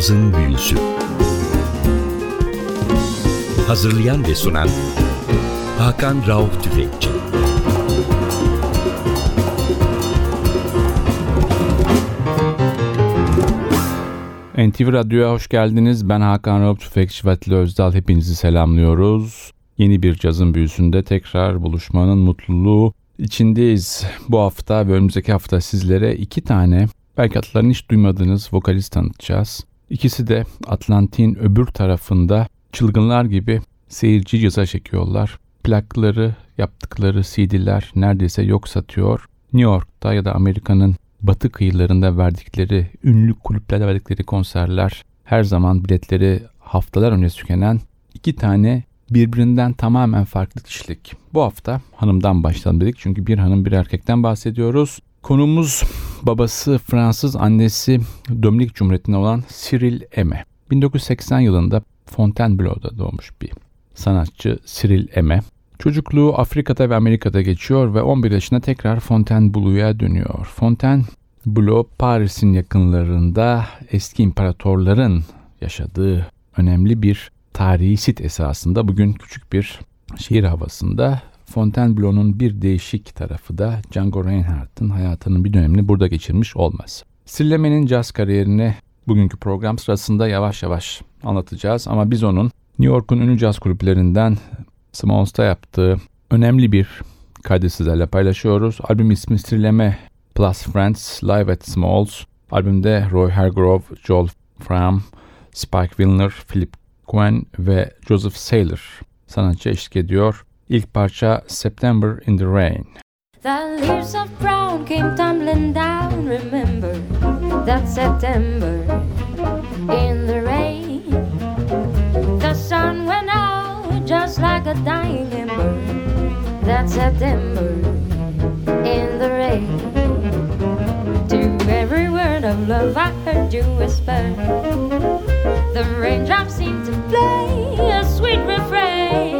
Cazın Büyüsü Hazırlayan ve sunan Hakan Rauf Tüfekçi NTV Radyo'ya hoş geldiniz. Ben Hakan Rauf Tüfekçi ve Atilla Özdal. Hepinizi selamlıyoruz. Yeni bir cazın büyüsünde tekrar buluşmanın mutluluğu içindeyiz. Bu hafta ve önümüzdeki hafta sizlere iki tane belki atların hiç duymadığınız vokalist tanıtacağız. İkisi de Atlantik'in öbür tarafında çılgınlar gibi seyirci caza çekiyorlar. Plakları, yaptıkları CD'ler neredeyse yok satıyor. New York'ta ya da Amerika'nın batı kıyılarında verdikleri, ünlü kulüplerde verdikleri konserler her zaman biletleri haftalar önce tükenen iki tane birbirinden tamamen farklı kişilik. Bu hafta hanımdan başlayalım dedik çünkü bir hanım bir erkekten bahsediyoruz. Konumuz babası Fransız, annesi Dominik Cumhuriyeti'nde olan Cyril Eme. 1980 yılında Fontainebleau'da doğmuş bir sanatçı Cyril Eme. Çocukluğu Afrika'da ve Amerika'da geçiyor ve 11 yaşında tekrar Fontainebleau'ya dönüyor. Fontainebleau Paris'in yakınlarında eski imparatorların yaşadığı önemli bir tarihi sit esasında bugün küçük bir şehir havasında Fontainebleau'nun bir değişik tarafı da Django Reinhardt'ın hayatının bir dönemini burada geçirmiş olması. Silleme'nin caz kariyerini bugünkü program sırasında yavaş yavaş anlatacağız ama biz onun New York'un ünlü caz kulüplerinden Smalls'ta yaptığı önemli bir kaydı sizlerle paylaşıyoruz. Albüm ismi Sirleme Plus Friends Live at Smalls. Albümde Roy Hargrove, Joel Fram, Spike Wilner, Philip Gwen ve Joseph Saylor sanatçı eşlik ediyor. İlk parça September in the Rain. The leaves of brown came tumbling down, remember that September in the rain. The sun went out just like a dying ember, that September in the rain. To every word of love I heard you whisper, the raindrops seemed to play a sweet refrain.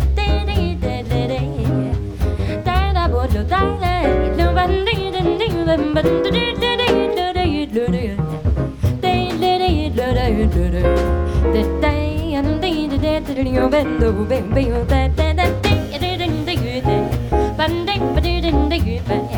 Bye.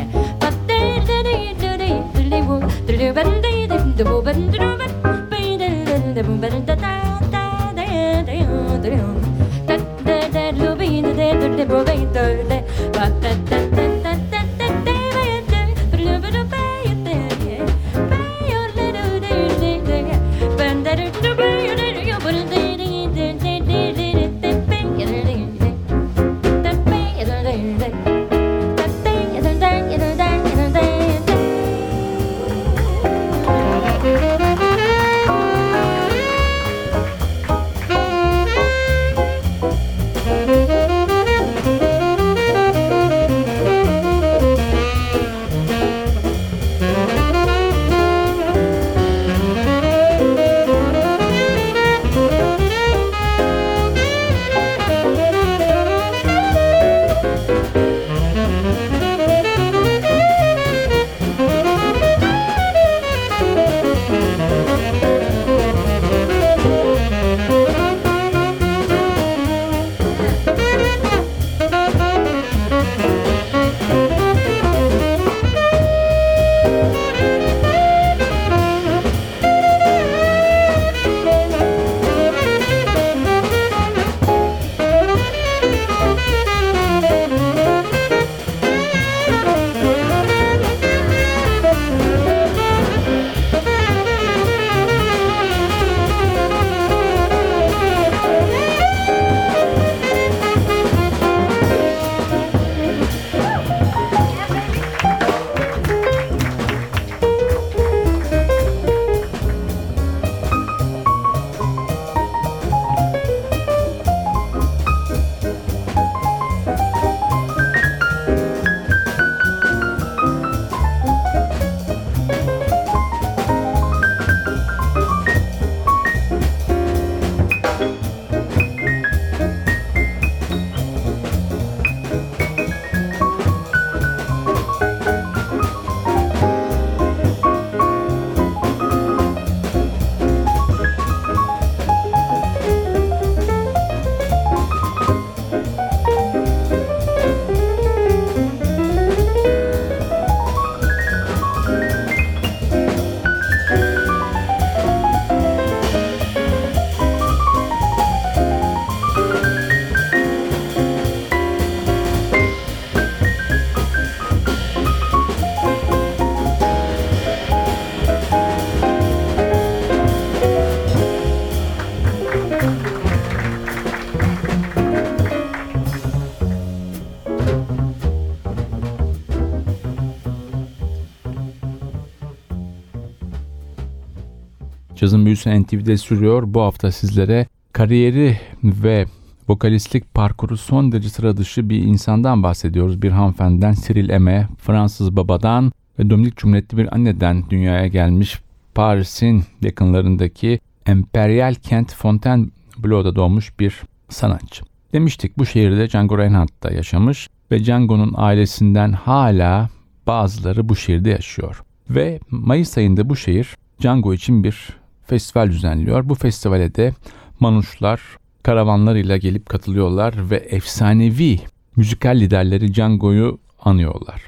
Cazın Büyüsü NTV'de sürüyor. Bu hafta sizlere kariyeri ve vokalistlik parkuru son derece sıra dışı bir insandan bahsediyoruz. Bir hanımefendiden Cyril Eme, Fransız babadan ve Dominik Cumhuriyetli bir anneden dünyaya gelmiş Paris'in yakınlarındaki emperyal kent Fontainebleau'da doğmuş bir sanatçı. Demiştik bu şehirde Django Reinhardt da yaşamış ve Django'nun ailesinden hala bazıları bu şehirde yaşıyor. Ve Mayıs ayında bu şehir Django için bir festival düzenliyor. Bu festivale de manuşlar karavanlarıyla gelip katılıyorlar ve efsanevi müzikal liderleri Django'yu anıyorlar.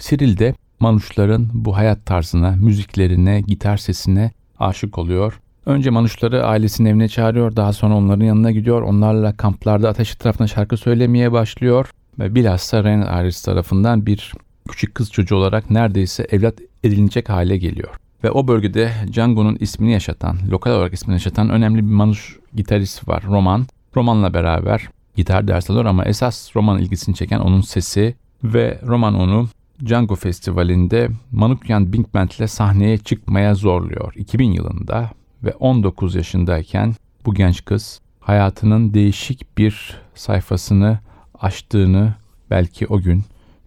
Cyril de manuşların bu hayat tarzına, müziklerine, gitar sesine aşık oluyor. Önce manuşları ailesinin evine çağırıyor, daha sonra onların yanına gidiyor. Onlarla kamplarda ateş etrafında şarkı söylemeye başlıyor. Ve bilhassa Ren ailesi tarafından bir küçük kız çocuğu olarak neredeyse evlat edilinecek hale geliyor. Ve o bölgede Django'nun ismini yaşatan, lokal olarak ismini yaşatan önemli bir manuş gitarist var Roman. Roman'la beraber gitar ders alıyor ama esas Roman ilgisini çeken onun sesi ve Roman onu Django Festivali'nde Manukyan Big Band ile sahneye çıkmaya zorluyor 2000 yılında ve 19 yaşındayken bu genç kız hayatının değişik bir sayfasını açtığını belki o gün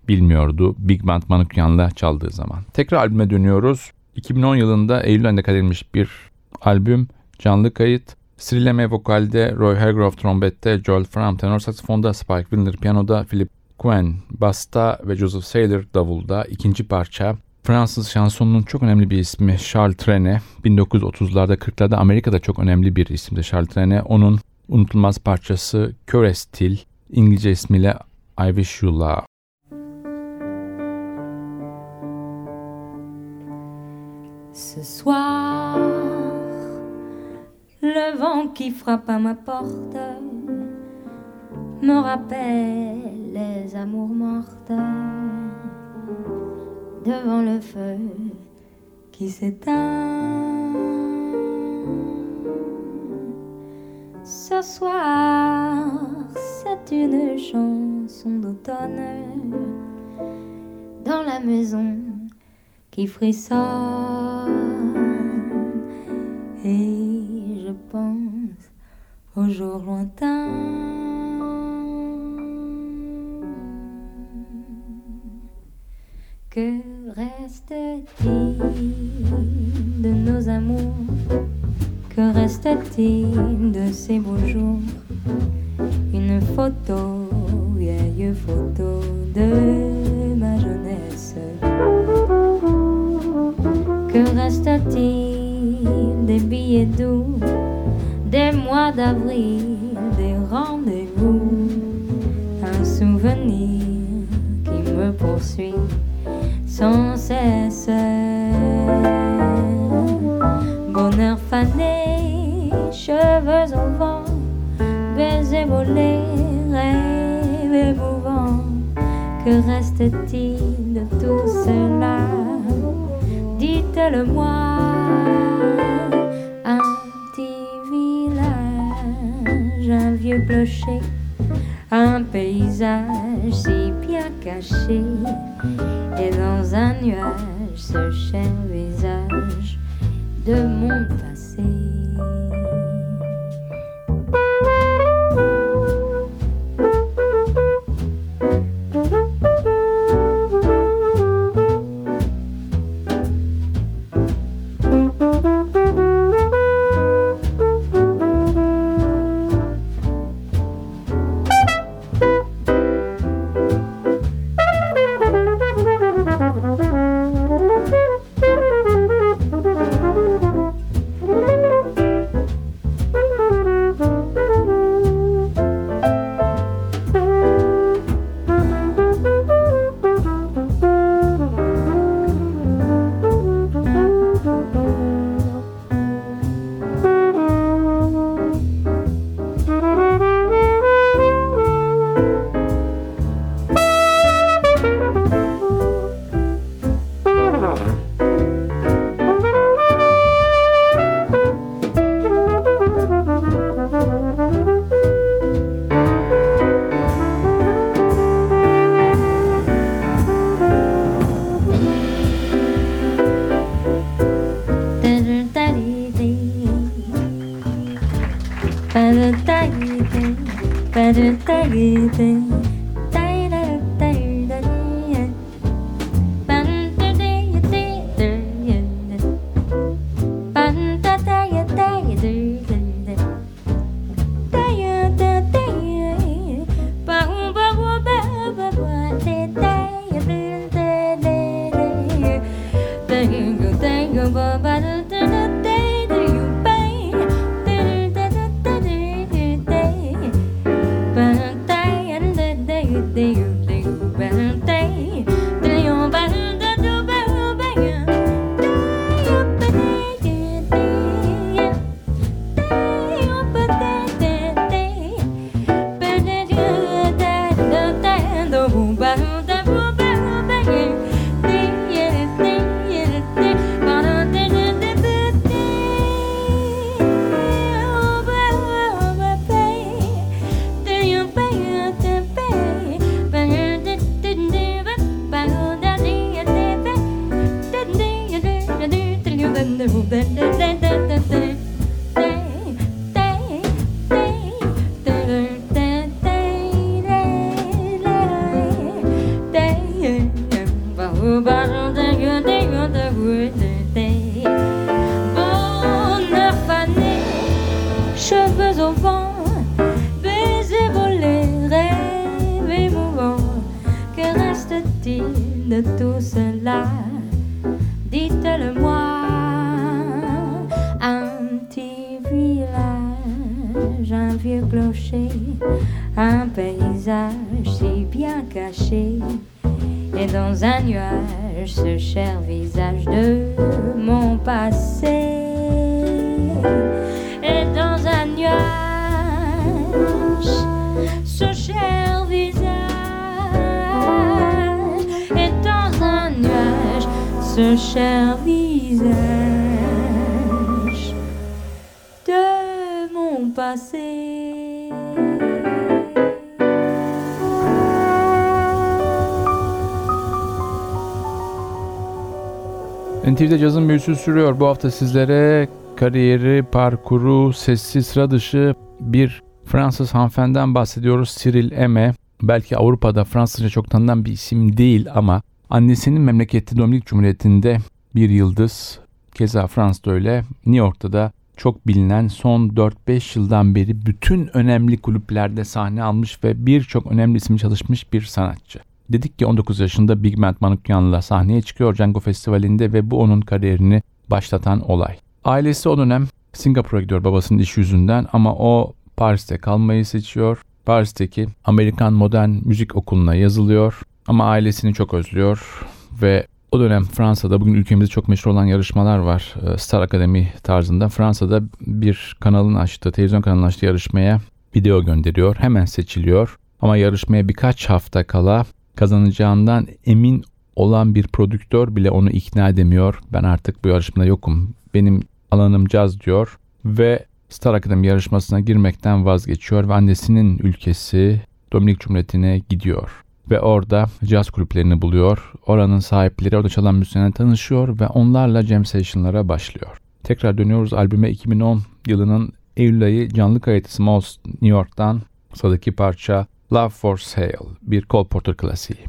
bilmiyordu Big Band Manukyan'la çaldığı zaman. Tekrar albüme dönüyoruz. 2010 yılında Eylül ayında kaydedilmiş bir albüm, canlı kayıt. Srileme vokalde, Roy Hargrove trompette, Joel Fram tenor saksafonda, Spike Windler piyanoda, Philip Quen basta ve Joseph Saylor davulda. ikinci parça Fransız şansonunun çok önemli bir ismi Charles Trenet. 1930'larda 40'larda Amerika'da çok önemli bir isimdi Charles Trenet. Onun unutulmaz parçası Köre Stil, İngilizce ismiyle I Wish You Love. Ce soir, le vent qui frappe à ma porte me rappelle les amours mortes devant le feu qui s'éteint. Ce soir, c'est une chanson d'automne dans la maison qui frissonne. Et je pense aux jours lointains. Que reste-t-il de nos amours? Que reste-t-il de ces dites-le-moi. Un petit village, un vieux clocher, un paysage si bien caché, et dans un nuage ce cher visage de கழுத்தழுது Thank you. un paysage si bien caché, et dans un nuage ce cher visage de mon passé, et dans un nuage ce cher visage, et dans un nuage ce cher visage. NTV'de cazın büyüsü sürüyor. Bu hafta sizlere kariyeri, parkuru, sessiz sıra dışı bir Fransız hanımefendiden bahsediyoruz. Cyril Eme. Belki Avrupa'da Fransızca çok tanınan bir isim değil ama Annesinin memleketi Dominik Cumhuriyeti'nde bir yıldız. Keza Fransa'da öyle. New York'ta da çok bilinen son 4-5 yıldan beri bütün önemli kulüplerde sahne almış ve birçok önemli isim çalışmış bir sanatçı. Dedik ki 19 yaşında Big Band Manukyan'la sahneye çıkıyor Django Festivali'nde ve bu onun kariyerini başlatan olay. Ailesi o dönem Singapur'a gidiyor babasının iş yüzünden ama o Paris'te kalmayı seçiyor. Paris'teki Amerikan Modern Müzik Okulu'na yazılıyor ama ailesini çok özlüyor ve o dönem Fransa'da bugün ülkemizde çok meşhur olan yarışmalar var. Ee, Star Akademi tarzında. Fransa'da bir kanalın açtığı, televizyon kanalının açtığı yarışmaya video gönderiyor. Hemen seçiliyor. Ama yarışmaya birkaç hafta kala kazanacağından emin olan bir prodüktör bile onu ikna edemiyor. Ben artık bu yarışmada yokum. Benim alanım caz diyor ve Star Akademi yarışmasına girmekten vazgeçiyor ve annesinin ülkesi Dominik Cumhuriyeti'ne gidiyor ve orada caz kulüplerini buluyor. Oranın sahipleri orada çalan müzisyenlerle tanışıyor ve onlarla jam session'lara başlıyor. Tekrar dönüyoruz albüme 2010 yılının Eylül ayı canlı kayıtı Smalls New York'tan sıradaki parça Love for Sale bir Cole Porter klasiği.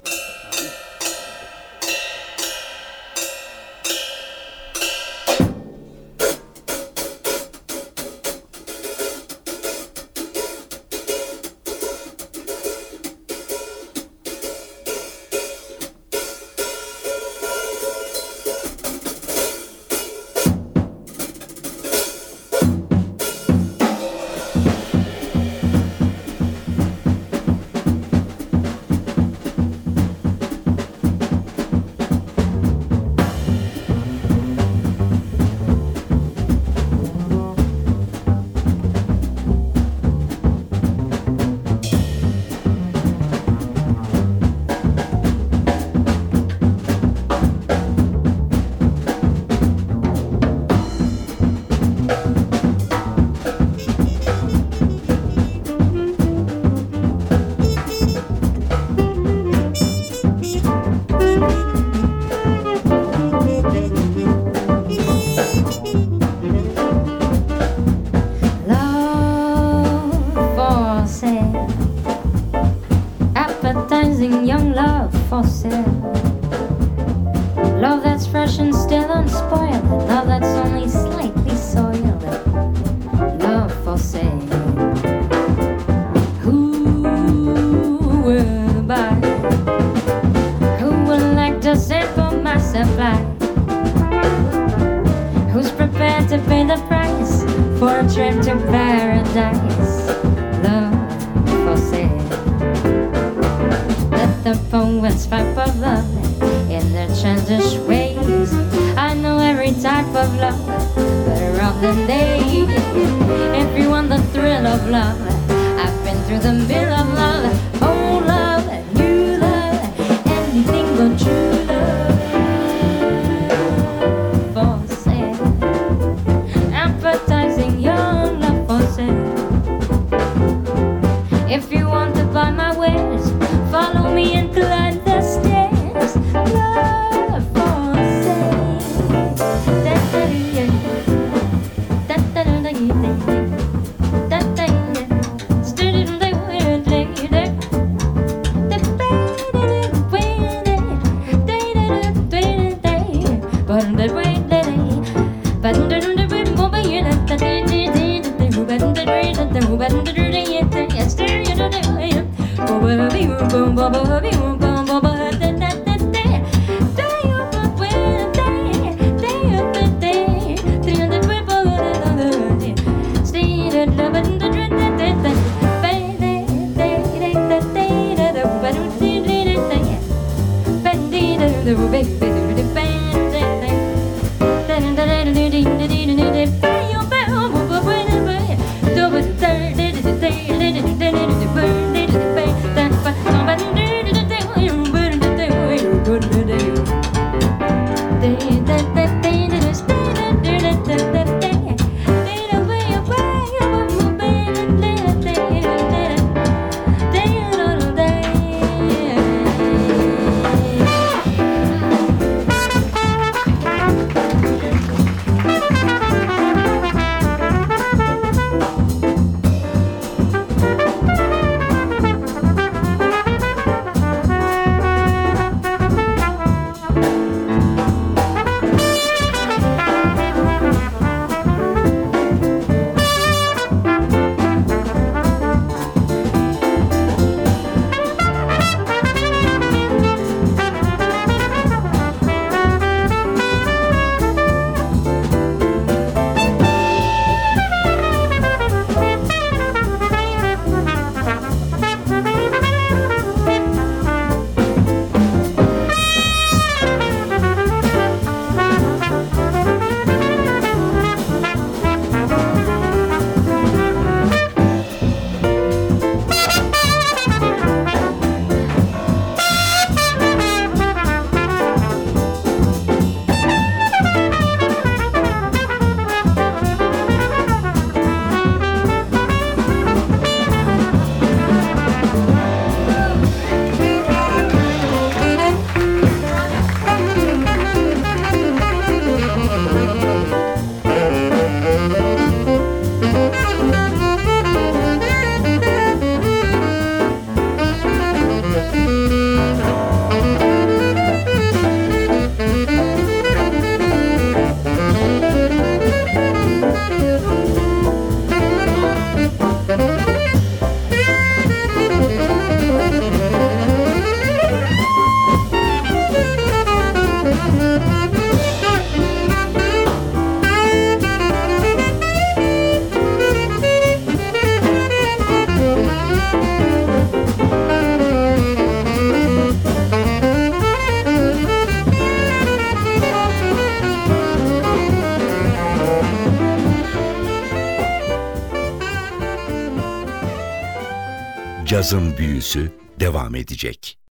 days. I know every type of love, better off than they. If you want the thrill of love, I've been through the mill of love. Sazın büyüsü devam edecek.